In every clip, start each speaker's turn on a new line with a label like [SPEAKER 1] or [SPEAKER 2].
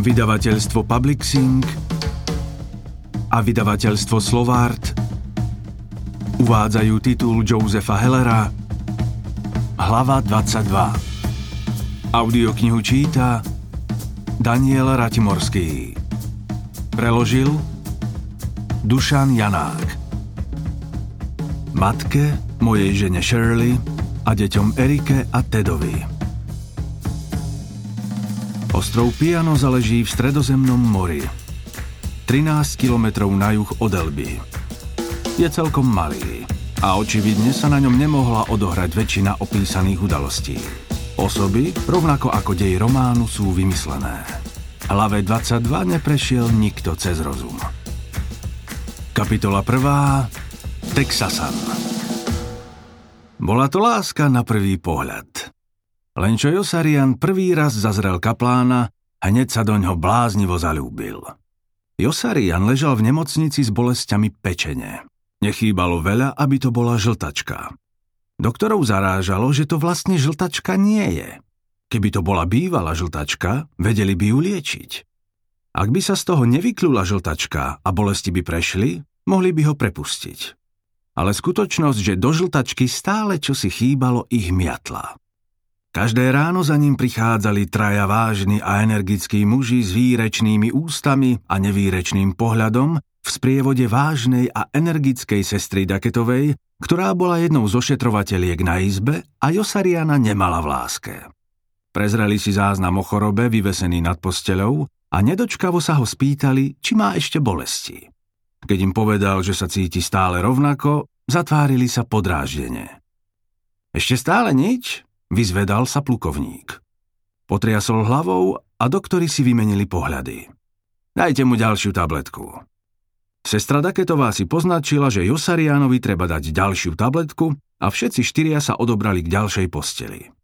[SPEAKER 1] Vydavateľstvo Publixing a vydavateľstvo Slovart uvádzajú titul Josefa Hellera Hlava 22 Audioknihu číta Daniel Ratimorský. Preložil Dušan Janák. Matke, mojej žene Shirley a deťom Erike a Tedovi. Ostrov Piano zaleží v stredozemnom mori. 13 kilometrov na juh od Elby je celkom malý a očividne sa na ňom nemohla odohrať väčšina opísaných udalostí. Osoby, rovnako ako dej románu, sú vymyslené. Hlave 22 neprešiel nikto cez rozum. Kapitola 1. Texasan Bola to láska na prvý pohľad. Len čo Josarian prvý raz zazrel kaplána, hneď sa do ňoho bláznivo zalúbil. Josarian ležal v nemocnici s bolestiami pečene. Nechýbalo veľa, aby to bola žltačka. Doktorov zarážalo, že to vlastne žltačka nie je. Keby to bola bývalá žltačka, vedeli by ju liečiť. Ak by sa z toho nevyklula žltačka a bolesti by prešli, mohli by ho prepustiť. Ale skutočnosť, že do žltačky stále čo si chýbalo, ich miatla. Každé ráno za ním prichádzali traja vážni a energickí muži s výrečnými ústami a nevýrečným pohľadom v sprievode vážnej a energickej sestry Daketovej, ktorá bola jednou z ošetrovateľiek na izbe a Josariana nemala v láske. Prezreli si záznam o chorobe vyvesený nad posteľou a nedočkavo sa ho spýtali, či má ešte bolesti. Keď im povedal, že sa cíti stále rovnako, zatvárili sa podráždene. Ešte stále nič? Vyzvedal sa plukovník. Potriasol hlavou a doktori si vymenili pohľady. Dajte mu ďalšiu tabletku. Sestra Daketová si poznačila, že Josariánovi treba dať ďalšiu tabletku a všetci štyria sa odobrali k ďalšej posteli.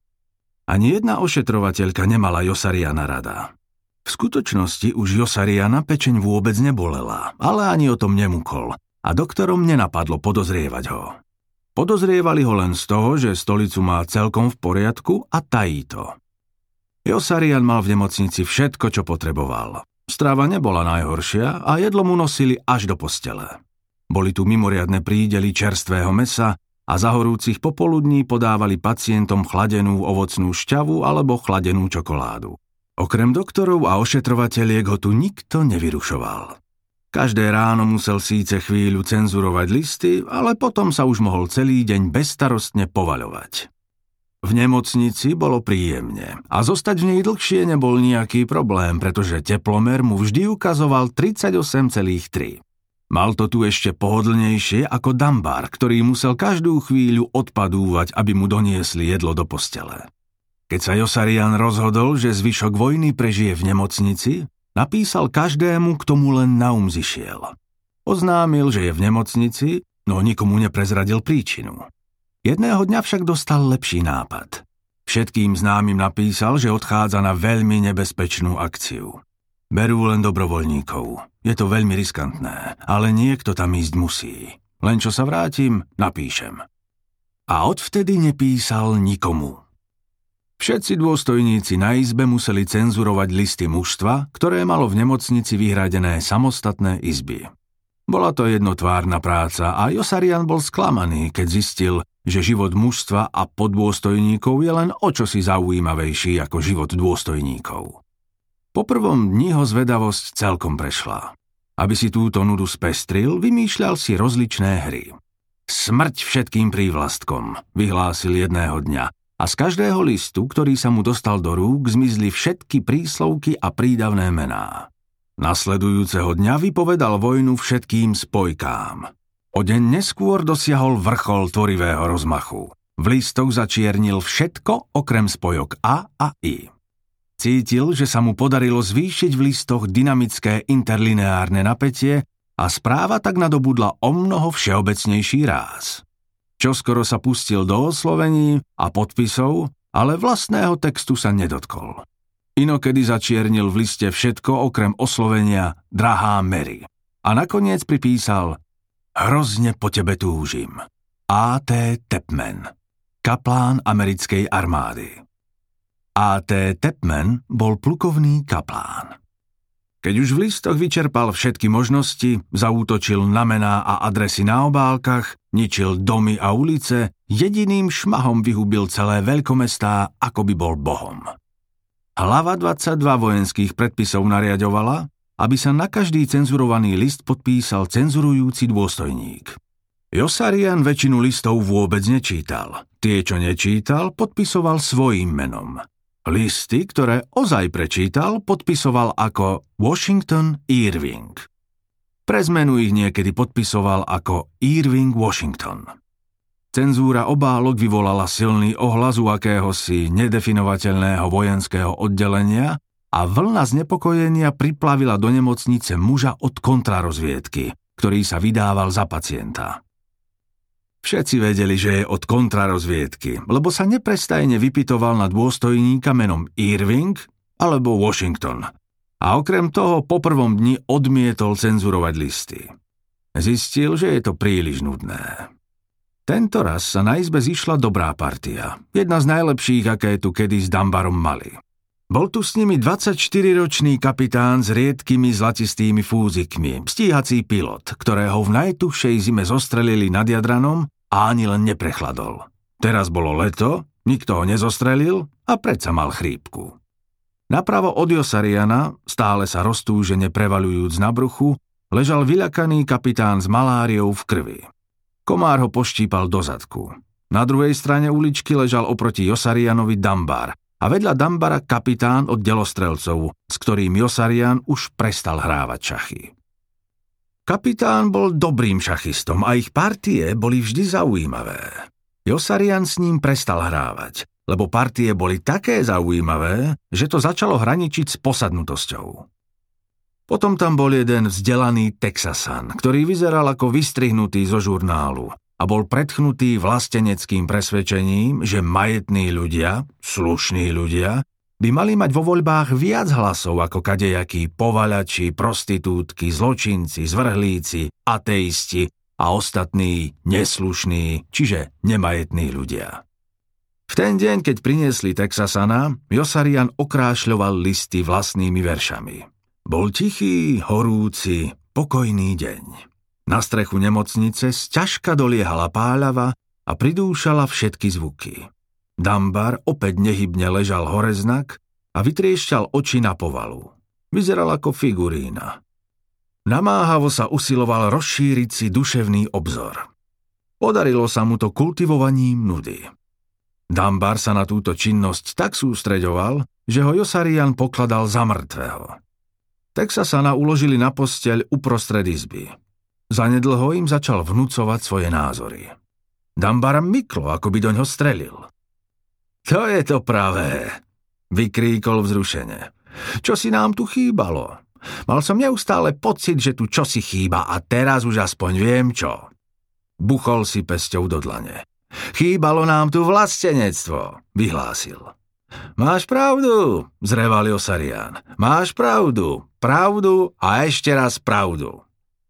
[SPEAKER 1] Ani jedna ošetrovateľka nemala Josariana rada. V skutočnosti už Josariana pečeň vôbec nebolela, ale ani o tom nemukol a doktorom nenapadlo podozrievať ho. Podozrievali ho len z toho, že stolicu má celkom v poriadku a tají to. Josarian mal v nemocnici všetko, čo potreboval. Strava nebola najhoršia a jedlo mu nosili až do postele. Boli tu mimoriadne prídely čerstvého mesa a za horúcich popoludní podávali pacientom chladenú ovocnú šťavu alebo chladenú čokoládu. Okrem doktorov a ošetrovateľiek ho tu nikto nevyrušoval. Každé ráno musel síce chvíľu cenzurovať listy, ale potom sa už mohol celý deň bezstarostne povaľovať. V nemocnici bolo príjemne a zostať v nej dlhšie nebol nejaký problém, pretože teplomer mu vždy ukazoval 38,3. Mal to tu ešte pohodlnejšie ako Dambar, ktorý musel každú chvíľu odpadúvať, aby mu doniesli jedlo do postele. Keď sa Josarian rozhodol, že zvyšok vojny prežije v nemocnici, napísal každému, k tomu len na um zišiel. Oznámil, že je v nemocnici, no nikomu neprezradil príčinu. Jedného dňa však dostal lepší nápad. Všetkým známym napísal, že odchádza na veľmi nebezpečnú akciu. Berú len dobrovoľníkov. Je to veľmi riskantné, ale niekto tam ísť musí. Len čo sa vrátim, napíšem. A odvtedy nepísal nikomu. Všetci dôstojníci na izbe museli cenzurovať listy mužstva, ktoré malo v nemocnici vyhradené samostatné izby. Bola to jednotvárna práca a Josarian bol sklamaný, keď zistil, že život mužstva a podôstojníkov je len o čosi zaujímavejší ako život dôstojníkov. Po prvom dni ho zvedavosť celkom prešla. Aby si túto nudu spestril, vymýšľal si rozličné hry. Smrť všetkým prívlastkom, vyhlásil jedného dňa a z každého listu, ktorý sa mu dostal do rúk, zmizli všetky príslovky a prídavné mená. Nasledujúceho dňa vypovedal vojnu všetkým spojkám. O deň neskôr dosiahol vrchol tvorivého rozmachu. V listoch začiernil všetko okrem spojok A a I. Cítil, že sa mu podarilo zvýšiť v listoch dynamické interlineárne napätie a správa tak nadobudla o mnoho všeobecnejší ráz. Čoskoro sa pustil do oslovení a podpisov, ale vlastného textu sa nedotkol. Inokedy začiernil v liste všetko okrem oslovenia Drahá Mary. A nakoniec pripísal Hrozne po tebe túžim. A.T. Tepman, kaplán americkej armády. A.T. Tepman bol plukovný kaplán. Keď už v listoch vyčerpal všetky možnosti, zaútočil na mená a adresy na obálkach, ničil domy a ulice, jediným šmahom vyhubil celé veľkomestá, ako by bol bohom. Hlava 22 vojenských predpisov nariadovala, aby sa na každý cenzurovaný list podpísal cenzurujúci dôstojník. Josarian väčšinu listov vôbec nečítal. Tie, čo nečítal, podpisoval svojím menom – Listy, ktoré ozaj prečítal, podpisoval ako Washington Irving. Pre zmenu ich niekedy podpisoval ako Irving Washington. Cenzúra obálok vyvolala silný ohlas u akéhosi nedefinovateľného vojenského oddelenia a vlna znepokojenia priplavila do nemocnice muža od kontrarozviedky, ktorý sa vydával za pacienta. Všetci vedeli, že je od kontrarozviedky, lebo sa neprestajne vypitoval na dôstojníka menom Irving alebo Washington. A okrem toho po prvom dni odmietol cenzurovať listy. Zistil, že je to príliš nudné. Tento raz sa na izbe zišla dobrá partia. Jedna z najlepších, aké tu kedy s Dambarom mali. Bol tu s nimi 24-ročný kapitán s riedkými zlatistými fúzikmi, stíhací pilot, ktorého v najtuchšej zime zostrelili nad Jadranom a ani len neprechladol. Teraz bolo leto, nikto ho nezostrelil a predsa mal chrípku. Napravo od Josariana, stále sa roztúžene prevalujúc na bruchu, ležal vyľakaný kapitán s maláriou v krvi. Komár ho poštípal do zadku. Na druhej strane uličky ležal oproti Josarianovi Dambar a vedľa Dambara kapitán od delostrelcov, s ktorým Josarian už prestal hrávať šachy. Kapitán bol dobrým šachistom a ich partie boli vždy zaujímavé. Josarian s ním prestal hrávať, lebo partie boli také zaujímavé, že to začalo hraničiť s posadnutosťou. Potom tam bol jeden vzdelaný Texasan, ktorý vyzeral ako vystrihnutý zo žurnálu a bol predchnutý vlasteneckým presvedčením, že majetní ľudia, slušní ľudia, by mali mať vo voľbách viac hlasov ako kadejakí povaľači, prostitútky, zločinci, zvrhlíci, ateisti a ostatní neslušní, čiže nemajetní ľudia. V ten deň, keď priniesli Texasana, Josarian okrášľoval listy vlastnými veršami. Bol tichý, horúci, pokojný deň. Na strechu nemocnice sťažka doliehala páľava a pridúšala všetky zvuky. Dambar opäť nehybne ležal horeznak a vytriešťal oči na povalu. Vyzeral ako figurína. Namáhavo sa usiloval rozšíriť si duševný obzor. Podarilo sa mu to kultivovaním nudy. Dambar sa na túto činnosť tak sústreďoval, že ho Josarian pokladal za mŕtvého. Texasana uložili na posteľ uprostred izby. Zanedlho im začal vnúcovať svoje názory. Dambar myklo, ako by doňho strelil. To je to pravé, vykríkol vzrušene. Čo si nám tu chýbalo? Mal som neustále pocit, že tu čosi chýba a teraz už aspoň viem čo. Buchol si pesťou do dlane. Chýbalo nám tu vlastenectvo, vyhlásil. Máš pravdu, zreval Josarian. Máš pravdu, pravdu a ešte raz pravdu.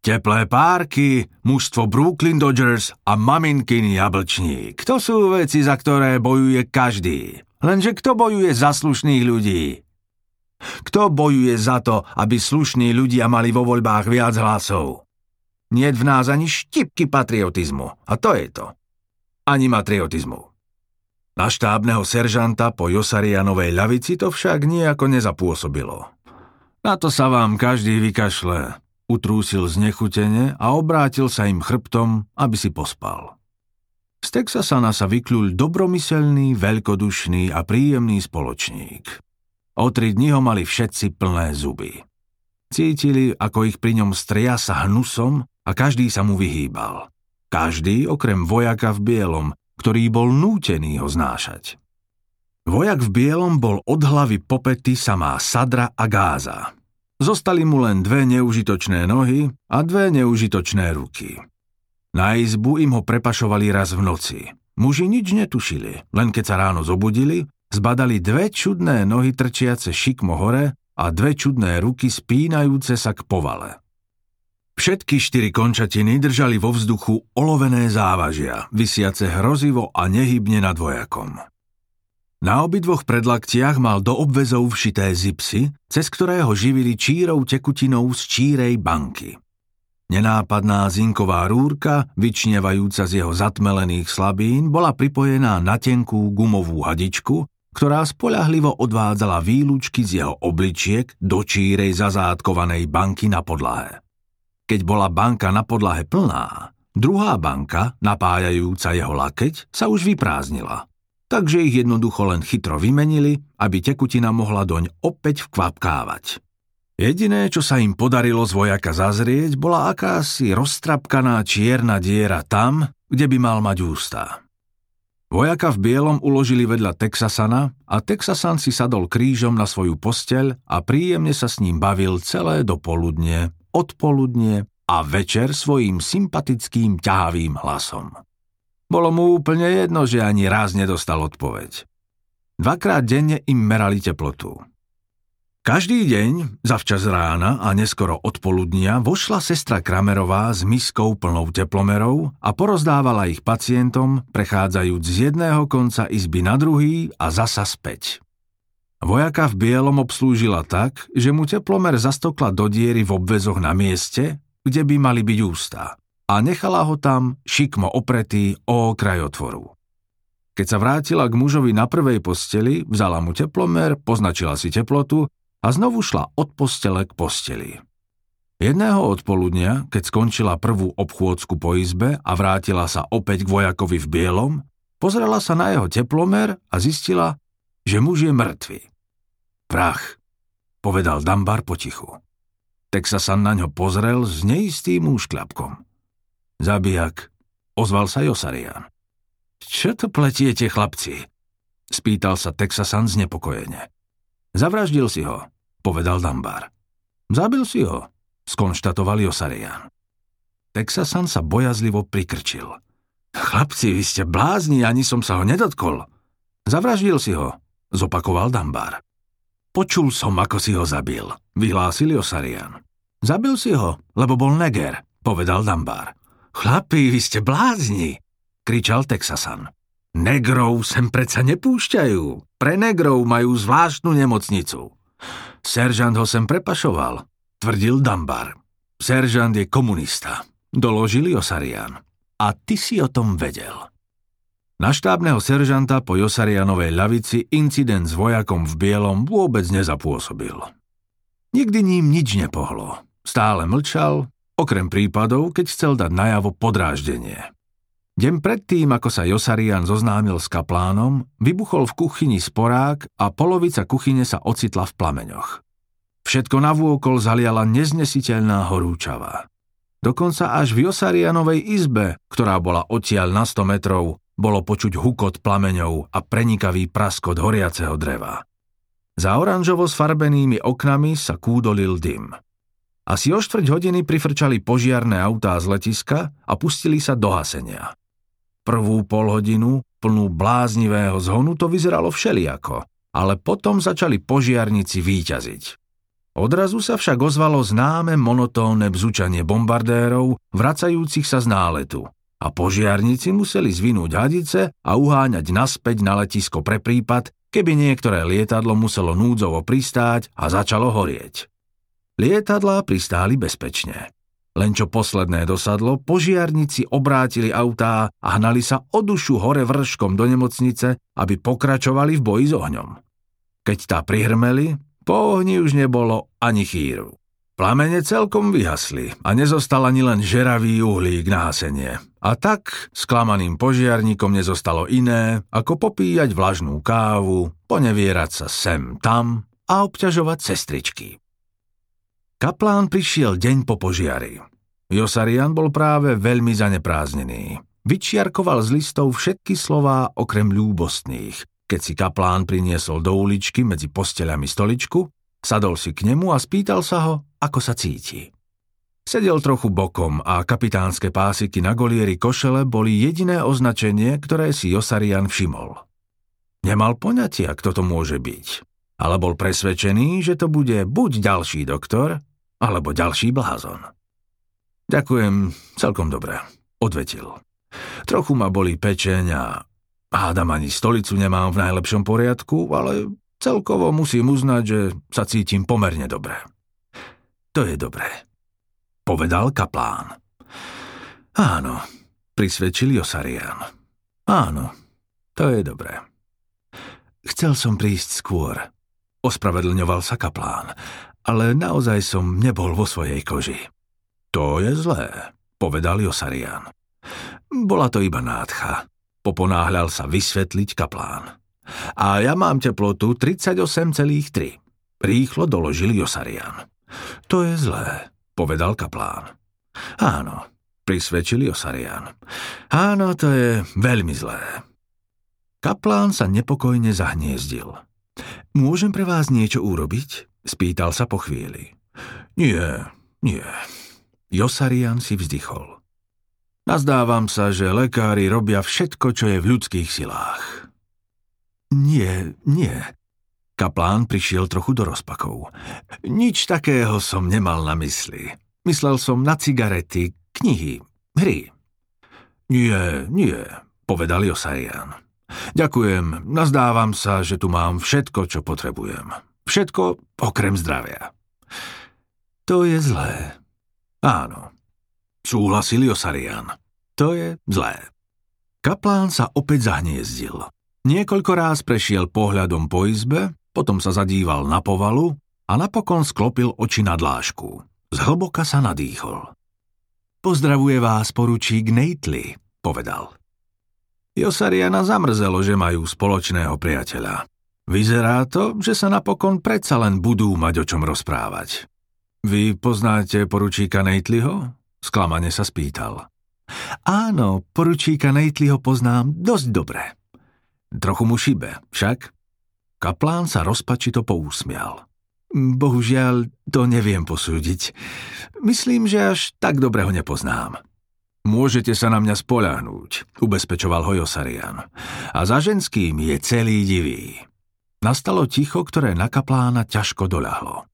[SPEAKER 1] Teplé párky, mužstvo Brooklyn Dodgers a maminkiny jablčník. To sú veci, za ktoré bojuje každý. Lenže kto bojuje za slušných ľudí? Kto bojuje za to, aby slušní ľudia mali vo voľbách viac hlasov? Nie v nás ani štipky patriotizmu. A to je to. Ani matriotizmu. Na štábneho seržanta po Josarianovej ľavici to však nejako nezapôsobilo. Na to sa vám každý vykašle, Utrúsil znechutene a obrátil sa im chrbtom, aby si pospal. Z Texasana sa vykľul dobromyselný, veľkodušný a príjemný spoločník. O tri dni ho mali všetci plné zuby. Cítili, ako ich pri ňom striasa hnusom a každý sa mu vyhýbal. Každý okrem vojaka v bielom, ktorý bol nútený ho znášať. Vojak v bielom bol od hlavy popety samá sadra a gáza. Zostali mu len dve neužitočné nohy a dve neužitočné ruky. Na izbu im ho prepašovali raz v noci. Muži nič netušili, len keď sa ráno zobudili, zbadali dve čudné nohy trčiace šikmo hore a dve čudné ruky spínajúce sa k povale. Všetky štyri končatiny držali vo vzduchu olovené závažia, vysiace hrozivo a nehybne nad vojakom. Na obidvoch predlaktiach mal do obvezov všité zipsy, cez ktorého živili čírou tekutinou z čírej banky. Nenápadná zinková rúrka, vyčnevajúca z jeho zatmelených slabín, bola pripojená na tenkú gumovú hadičku, ktorá spoľahlivo odvádzala výlučky z jeho obličiek do čírej zazátkovanej banky na podlahe. Keď bola banka na podlahe plná, druhá banka, napájajúca jeho lakeť, sa už vyprázdnila takže ich jednoducho len chytro vymenili, aby tekutina mohla doň opäť vkvapkávať. Jediné, čo sa im podarilo z vojaka zazrieť, bola akási roztrapkaná čierna diera tam, kde by mal mať ústa. Vojaka v bielom uložili vedľa Texasana a Texasan si sadol krížom na svoju posteľ a príjemne sa s ním bavil celé dopoludne, odpoludne a večer svojím sympatickým ťahavým hlasom. Bolo mu úplne jedno, že ani raz nedostal odpoveď. Dvakrát denne im merali teplotu. Každý deň, zavčas rána a neskoro odpoludnia, vošla sestra Kramerová s miskou plnou teplomerov a porozdávala ich pacientom, prechádzajúc z jedného konca izby na druhý a zasa späť. Vojaka v bielom obslúžila tak, že mu teplomer zastokla do diery v obvezoch na mieste, kde by mali byť ústa a nechala ho tam šikmo opretý o okraj otvoru. Keď sa vrátila k mužovi na prvej posteli, vzala mu teplomer, poznačila si teplotu a znovu šla od postele k posteli. Jedného odpoludnia, keď skončila prvú obchôdzku po izbe a vrátila sa opäť k vojakovi v bielom, pozrela sa na jeho teplomer a zistila, že muž je mŕtvy. Prach, povedal Dambar potichu. Sa na ňo pozrel s neistým úškľapkom. Zabijak, ozval sa Josarian. Čo to pletiete, chlapci? Spýtal sa Texasan znepokojene. Zavraždil si ho, povedal Dambar. Zabil si ho, skonštatoval Josarian. Texasan sa bojazlivo prikrčil. Chlapci, vy ste blázni, ani som sa ho nedotkol. Zavraždil si ho, zopakoval Dambar. Počul som, ako si ho zabil, vyhlásil Josarian. Zabil si ho, lebo bol neger, povedal Dambar. Chlapi, vy ste blázni, kričal Texasan. Negrov sem predsa nepúšťajú. Pre negrov majú zvláštnu nemocnicu. Seržant ho sem prepašoval, tvrdil Dambar. Seržant je komunista, doložil Josarian. A ty si o tom vedel. Na štábneho seržanta po Josarianovej ľavici incident s vojakom v bielom vôbec nezapôsobil. Nikdy ním nič nepohlo. Stále mlčal, Okrem prípadov, keď chcel dať najavo podráždenie. Deň predtým, ako sa Josarian zoznámil s kaplánom, vybuchol v kuchyni sporák a polovica kuchyne sa ocitla v plameňoch. Všetko navôkol zaliala neznesiteľná horúčava. Dokonca až v Josarianovej izbe, ktorá bola odtiaľ na 100 metrov, bolo počuť hukot plameňov a prenikavý praskot horiaceho dreva. Za oranžovo sfarbenými oknami sa kúdolil dym. Asi o štvrť hodiny prifrčali požiarné autá z letiska a pustili sa do hasenia. Prvú polhodinu, plnú bláznivého zhonu, to vyzeralo všeliako, ale potom začali požiarníci výťaziť. Odrazu sa však ozvalo známe monotónne bzučanie bombardérov, vracajúcich sa z náletu a požiarníci museli zvinúť hadice a uháňať naspäť na letisko pre prípad, keby niektoré lietadlo muselo núdzovo pristáť a začalo horieť. Lietadlá pristáli bezpečne. Len čo posledné dosadlo, požiarníci obrátili autá a hnali sa o dušu hore vrškom do nemocnice, aby pokračovali v boji s ohňom. Keď tá prihrmeli, po ohni už nebolo ani chýru. Plamene celkom vyhasli a nezostal ani len žeravý uhlík na hasenie. A tak sklamaným požiarníkom nezostalo iné, ako popíjať vlažnú kávu, ponevierať sa sem tam a obťažovať sestričky. Kaplán prišiel deň po požiari. Josarian bol práve veľmi zanepráznený. Vyčiarkoval z listov všetky slová okrem ľúbostných. Keď si kaplán priniesol do uličky medzi posteľami stoličku, sadol si k nemu a spýtal sa ho, ako sa cíti. Sedel trochu bokom a kapitánske pásiky na golieri košele boli jediné označenie, ktoré si Josarian všimol. Nemal poňatia, kto to môže byť, ale bol presvedčený, že to bude buď ďalší doktor, alebo ďalší blázon. Ďakujem, celkom dobre, odvetil. Trochu ma boli pečeň a Hádam ani stolicu nemám v najlepšom poriadku, ale celkovo musím uznať, že sa cítim pomerne dobre. To je dobré, povedal kaplán. Áno, prisvedčil Josarian. Áno, to je dobré. Chcel som prísť skôr, ospravedlňoval sa kaplán, ale naozaj som nebol vo svojej koži. To je zlé, povedal Josarian. Bola to iba nádcha. Poponáhľal sa vysvetliť kaplán. A ja mám teplotu 38,3. Rýchlo doložil Josarian. To je zlé, povedal kaplán. Áno, prisvedčil Josarian. Áno, to je veľmi zlé. Kaplán sa nepokojne zahniezdil. Môžem pre vás niečo urobiť? Spýtal sa po chvíli. Nie, nie. Josarian si vzdychol. Nazdávam sa, že lekári robia všetko, čo je v ľudských silách. Nie, nie. Kaplán prišiel trochu do rozpakov. Nič takého som nemal na mysli. Myslel som na cigarety, knihy, hry. Nie, nie, povedal Josarian. Ďakujem, nazdávam sa, že tu mám všetko, čo potrebujem. Všetko okrem zdravia. To je zlé. Áno, súhlasil Josarian. To je zlé. Kaplán sa opäť zahniezdil. Niekoľko ráz prešiel pohľadom po izbe, potom sa zadíval na povalu a napokon sklopil oči na dlášku. Zhlboka sa nadýchol. Pozdravuje vás poručík Neitli, povedal. Josariana zamrzelo, že majú spoločného priateľa. Vyzerá to, že sa napokon predsa len budú mať o čom rozprávať. Vy poznáte poručíka Neitliho? Sklamane sa spýtal. Áno, poručíka Neitliho poznám dosť dobre. Trochu mu šibe, však? Kaplán sa rozpačito poúsmial. Bohužiaľ, to neviem posúdiť. Myslím, že až tak dobre ho nepoznám. Môžete sa na mňa spoľahnúť, ubezpečoval ho Josarian. A za ženským je celý divý. Nastalo ticho, ktoré na kaplána ťažko doľahlo.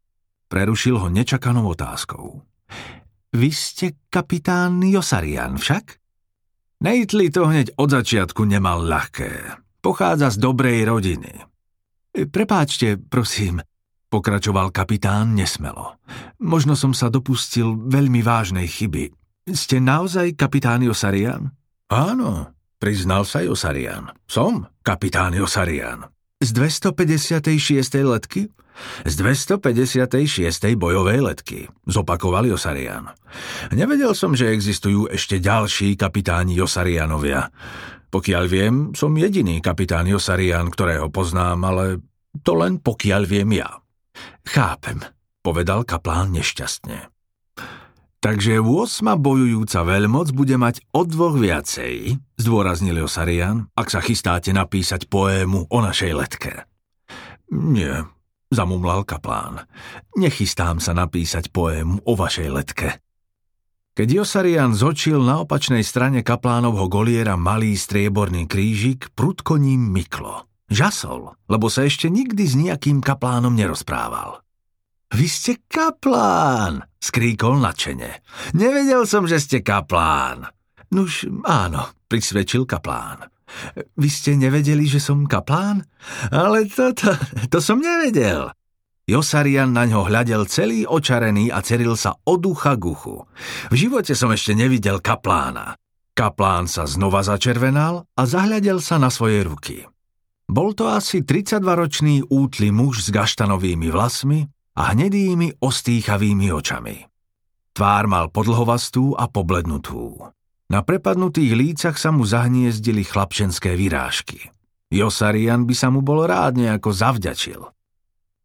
[SPEAKER 1] Prerušil ho nečakanou otázkou. Vy ste kapitán Josarian však? Nejtli to hneď od začiatku nemal ľahké. Pochádza z dobrej rodiny. Prepáčte, prosím, pokračoval kapitán nesmelo. Možno som sa dopustil veľmi vážnej chyby. Ste naozaj kapitán Josarian? Áno, priznal sa Josarian. Som kapitán Josarian. Z 256. letky? Z 256. bojovej letky, zopakoval Josarian. Nevedel som, že existujú ešte ďalší kapitáni Josarianovia. Pokiaľ viem, som jediný kapitán Josarian, ktorého poznám, ale to len pokiaľ viem ja. Chápem, povedal kaplán nešťastne. Takže 8 bojujúca veľmoc bude mať o dvoch viacej, zdôraznil Osarian, ak sa chystáte napísať poému o našej letke. Nie, zamumlal kaplán. Nechystám sa napísať poému o vašej letke. Keď Josarian zočil na opačnej strane kaplánovho goliera malý strieborný krížik, prudko ním myklo. Žasol, lebo sa ešte nikdy s nejakým kaplánom nerozprával. Vy ste kaplán, skríkol nadšene. Nevedel som, že ste kaplán. Nuž, áno, prisvedčil kaplán. Vy ste nevedeli, že som kaplán? Ale toto, to, to som nevedel. Josarian na ňo hľadel celý očarený a ceril sa od ducha k uchu. V živote som ešte nevidel kaplána. Kaplán sa znova začervenal a zahľadel sa na svoje ruky. Bol to asi 32-ročný útly muž s gaštanovými vlasmi, a hnedými ostýchavými očami. Tvár mal podlhovastú a poblednutú. Na prepadnutých lícach sa mu zahniezdili chlapčenské vyrážky. Josarian by sa mu bol rád nejako zavďačil.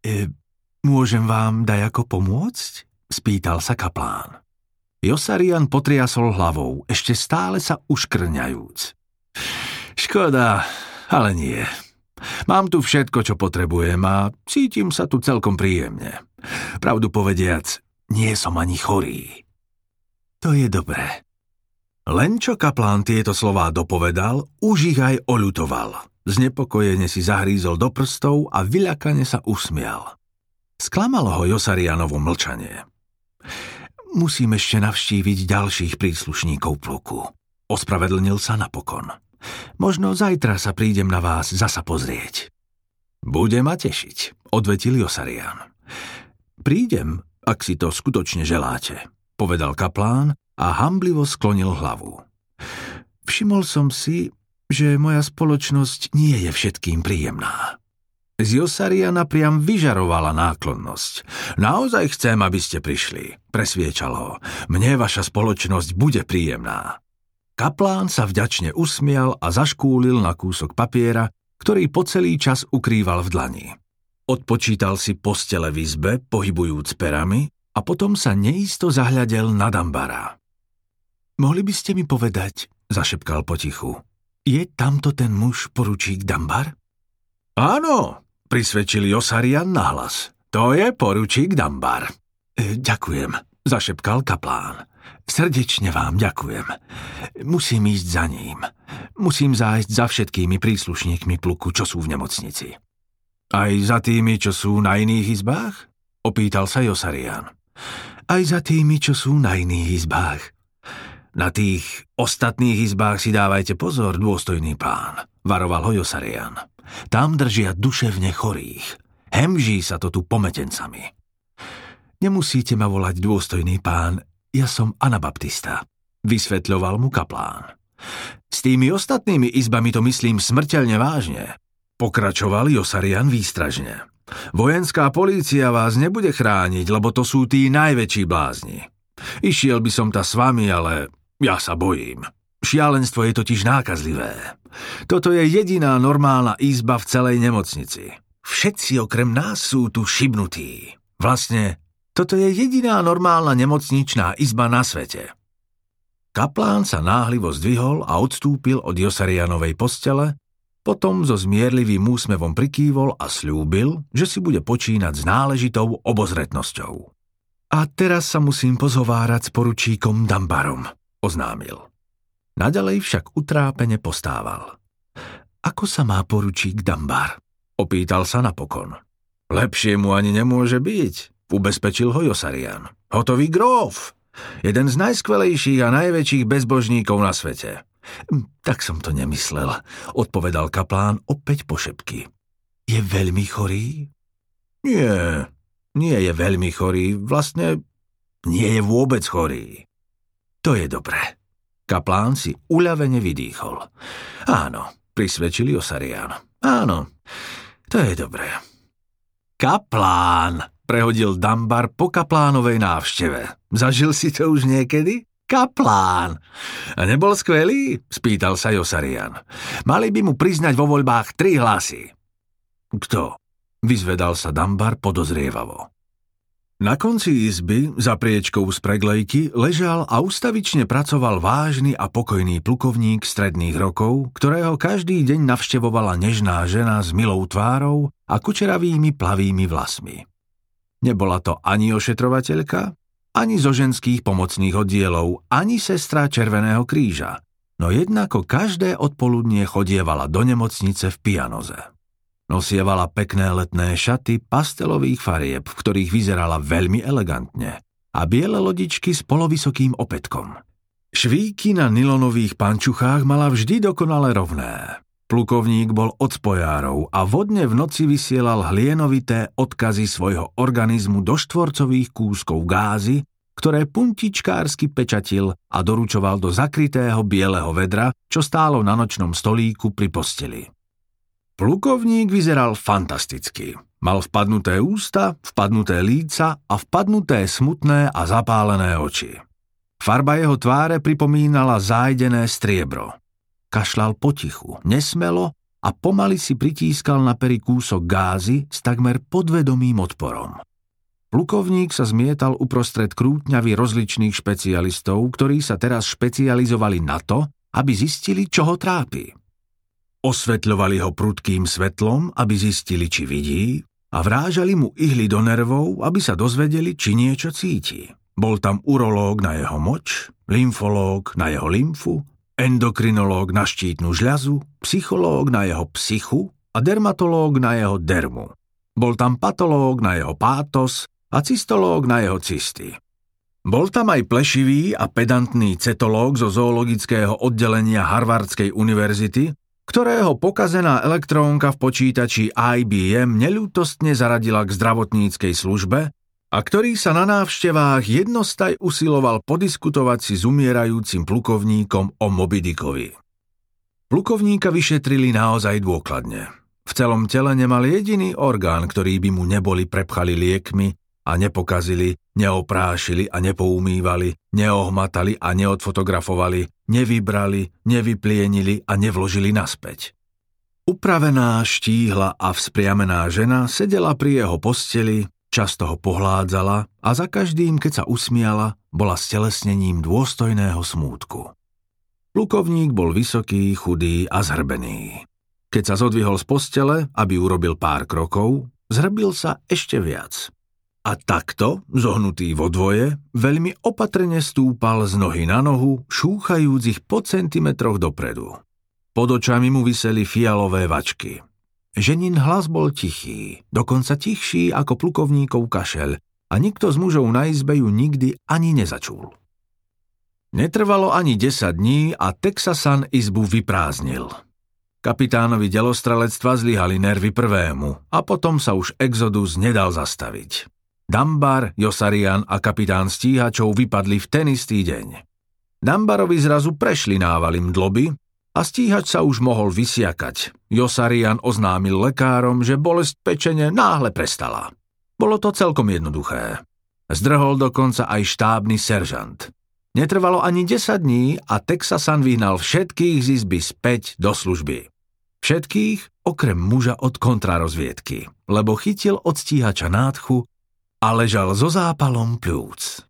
[SPEAKER 1] E, môžem vám daj ako pomôcť? Spýtal sa kaplán. Josarian potriasol hlavou, ešte stále sa uškrňajúc. Škoda, ale nie. Mám tu všetko, čo potrebujem a cítim sa tu celkom príjemne. Pravdu povediac, nie som ani chorý. To je dobré. Len čo kaplán tieto slová dopovedal, už ich aj oľutoval. Znepokojene si zahrízol do prstov a vyľakane sa usmial. Sklamalo ho Josarianovo mlčanie. Musím ešte navštíviť ďalších príslušníkov pluku. Ospravedlnil sa napokon. Možno zajtra sa prídem na vás zasa pozrieť. Bude ma tešiť, odvetil Josarian. Prídem, ak si to skutočne želáte, povedal kaplán a hamblivo sklonil hlavu. Všimol som si, že moja spoločnosť nie je všetkým príjemná. Z Josariana priam vyžarovala náklonnosť. Naozaj chcem, aby ste prišli, presviečalo. Mne vaša spoločnosť bude príjemná. Kaplán sa vďačne usmial a zaškúlil na kúsok papiera, ktorý po celý čas ukrýval v dlani. Odpočítal si postele v izbe, pohybujúc perami, a potom sa neisto zahľadel na Dambara. Mohli by ste mi povedať, zašepkal potichu, je tamto ten muž poručík Dambar? Áno, prisvedčil Josarian nahlas. To je poručík Dambar. E, ďakujem, zašepkal kaplán. Srdečne vám ďakujem. Musím ísť za ním. Musím zájsť za všetkými príslušníkmi pluku, čo sú v nemocnici. Aj za tými, čo sú na iných izbách? Opýtal sa Josarian. Aj za tými, čo sú na iných izbách. Na tých ostatných izbách si dávajte pozor, dôstojný pán, varoval ho Josarian. Tam držia duševne chorých. Hemží sa to tu pometencami. Nemusíte ma volať dôstojný pán, ja som Anabaptista, vysvetľoval mu kaplán. S tými ostatnými izbami to myslím smrteľne vážne. Pokračoval Josarian výstražne. Vojenská polícia vás nebude chrániť, lebo to sú tí najväčší blázni. Išiel by som ta s vami, ale ja sa bojím. Šialenstvo je totiž nákazlivé. Toto je jediná normálna izba v celej nemocnici. Všetci okrem nás sú tu šibnutí. Vlastne, toto je jediná normálna nemocničná izba na svete. Kaplán sa náhlivo zdvihol a odstúpil od Josarianovej postele, potom so zmierlivým úsmevom prikývol a slúbil, že si bude počínať s náležitou obozretnosťou. A teraz sa musím pozhovárať s poručíkom Dambarom, oznámil. Naďalej však utrápene postával. Ako sa má poručík Dambar? Opýtal sa napokon. Lepšie mu ani nemôže byť, ubezpečil ho Josarian. Hotový gróf! Jeden z najskvelejších a najväčších bezbožníkov na svete. Hm, tak som to nemyslel, odpovedal kaplán opäť po šepky. Je veľmi chorý? Nie, nie je veľmi chorý, vlastne nie je vôbec chorý. To je dobré. Kaplán si uľavene vydýchol. Áno, prisvedčili Osarian. Áno, to je dobré. Kaplán, prehodil Dambar po kaplánovej návšteve. Zažil si to už niekedy? Kaplán. A nebol skvelý? Spýtal sa Josarian. Mali by mu priznať vo voľbách tri hlasy. Kto? Vyzvedal sa Dambar podozrievavo. Na konci izby, za priečkou z preglejky, ležal a ustavične pracoval vážny a pokojný plukovník stredných rokov, ktorého každý deň navštevovala nežná žena s milou tvárou a kučeravými plavými vlasmi. Nebola to ani ošetrovateľka, ani zo ženských pomocných oddielov, ani sestra Červeného kríža, no jednako každé odpoludnie chodievala do nemocnice v pianoze. Nosievala pekné letné šaty pastelových farieb, v ktorých vyzerala veľmi elegantne a biele lodičky s polovysokým opätkom. Švíky na nilonových pančuchách mala vždy dokonale rovné. Plukovník bol od spojárov a vodne v noci vysielal hlienovité odkazy svojho organizmu do štvorcových kúskov gázy, ktoré puntičkársky pečatil a doručoval do zakrytého bieleho vedra, čo stálo na nočnom stolíku pri posteli. Plukovník vyzeral fantasticky. Mal vpadnuté ústa, vpadnuté líca a vpadnuté smutné a zapálené oči. Farba jeho tváre pripomínala zájdené striebro. Kašľal potichu, nesmelo a pomaly si pritískal na peri kúsok gázy s takmer podvedomým odporom. Plukovník sa zmietal uprostred krútňavy rozličných špecialistov, ktorí sa teraz špecializovali na to, aby zistili, čo ho trápi. Osvetľovali ho prudkým svetlom, aby zistili, či vidí, a vrážali mu ihly do nervov, aby sa dozvedeli, či niečo cíti. Bol tam urológ na jeho moč, lymfológ na jeho lymfu, endokrinológ na štítnu žľazu, psychológ na jeho psychu a dermatológ na jeho dermu. Bol tam patológ na jeho pátos a cystológ na jeho cysty. Bol tam aj plešivý a pedantný cetológ zo zoologického oddelenia Harvardskej univerzity, ktorého pokazená elektrónka v počítači IBM neľútostne zaradila k zdravotníckej službe a ktorý sa na návštevách jednostaj usiloval podiskutovať si s umierajúcim plukovníkom o Mobidikovi. Plukovníka vyšetrili naozaj dôkladne. V celom tele nemal jediný orgán, ktorý by mu neboli prepchali liekmi a nepokazili, neoprášili a nepoumývali, neohmatali a neodfotografovali, nevybrali, nevyplienili a nevložili naspäť. Upravená, štíhla a vzpriamená žena sedela pri jeho posteli, často ho pohládzala a za každým, keď sa usmiala, bola stelesnením dôstojného smútku. Plukovník bol vysoký, chudý a zhrbený. Keď sa zodvihol z postele, aby urobil pár krokov, zhrbil sa ešte viac. A takto, zohnutý vo dvoje, veľmi opatrne stúpal z nohy na nohu, šúchajúc ich po centimetroch dopredu. Pod očami mu vyseli fialové vačky. Ženin hlas bol tichý, dokonca tichší ako plukovníkov kašel a nikto z mužov na izbe ju nikdy ani nezačul. Netrvalo ani 10 dní a Texasan izbu vyprázdnil. Kapitánovi delostrelectva zlyhali nervy prvému a potom sa už exodus nedal zastaviť. Dambar, Josarian a kapitán stíhačov vypadli v ten istý deň. Dambarovi zrazu prešli návaly mdloby a stíhač sa už mohol vysiakať. Josarian oznámil lekárom, že bolesť pečene náhle prestala. Bolo to celkom jednoduché. Zdrhol dokonca aj štábny seržant. Netrvalo ani 10 dní a Texasan vyhnal všetkých z izby späť do služby. Všetkých okrem muža od kontrarozviedky, lebo chytil od stíhača nádchu a ležal so zápalom plúc.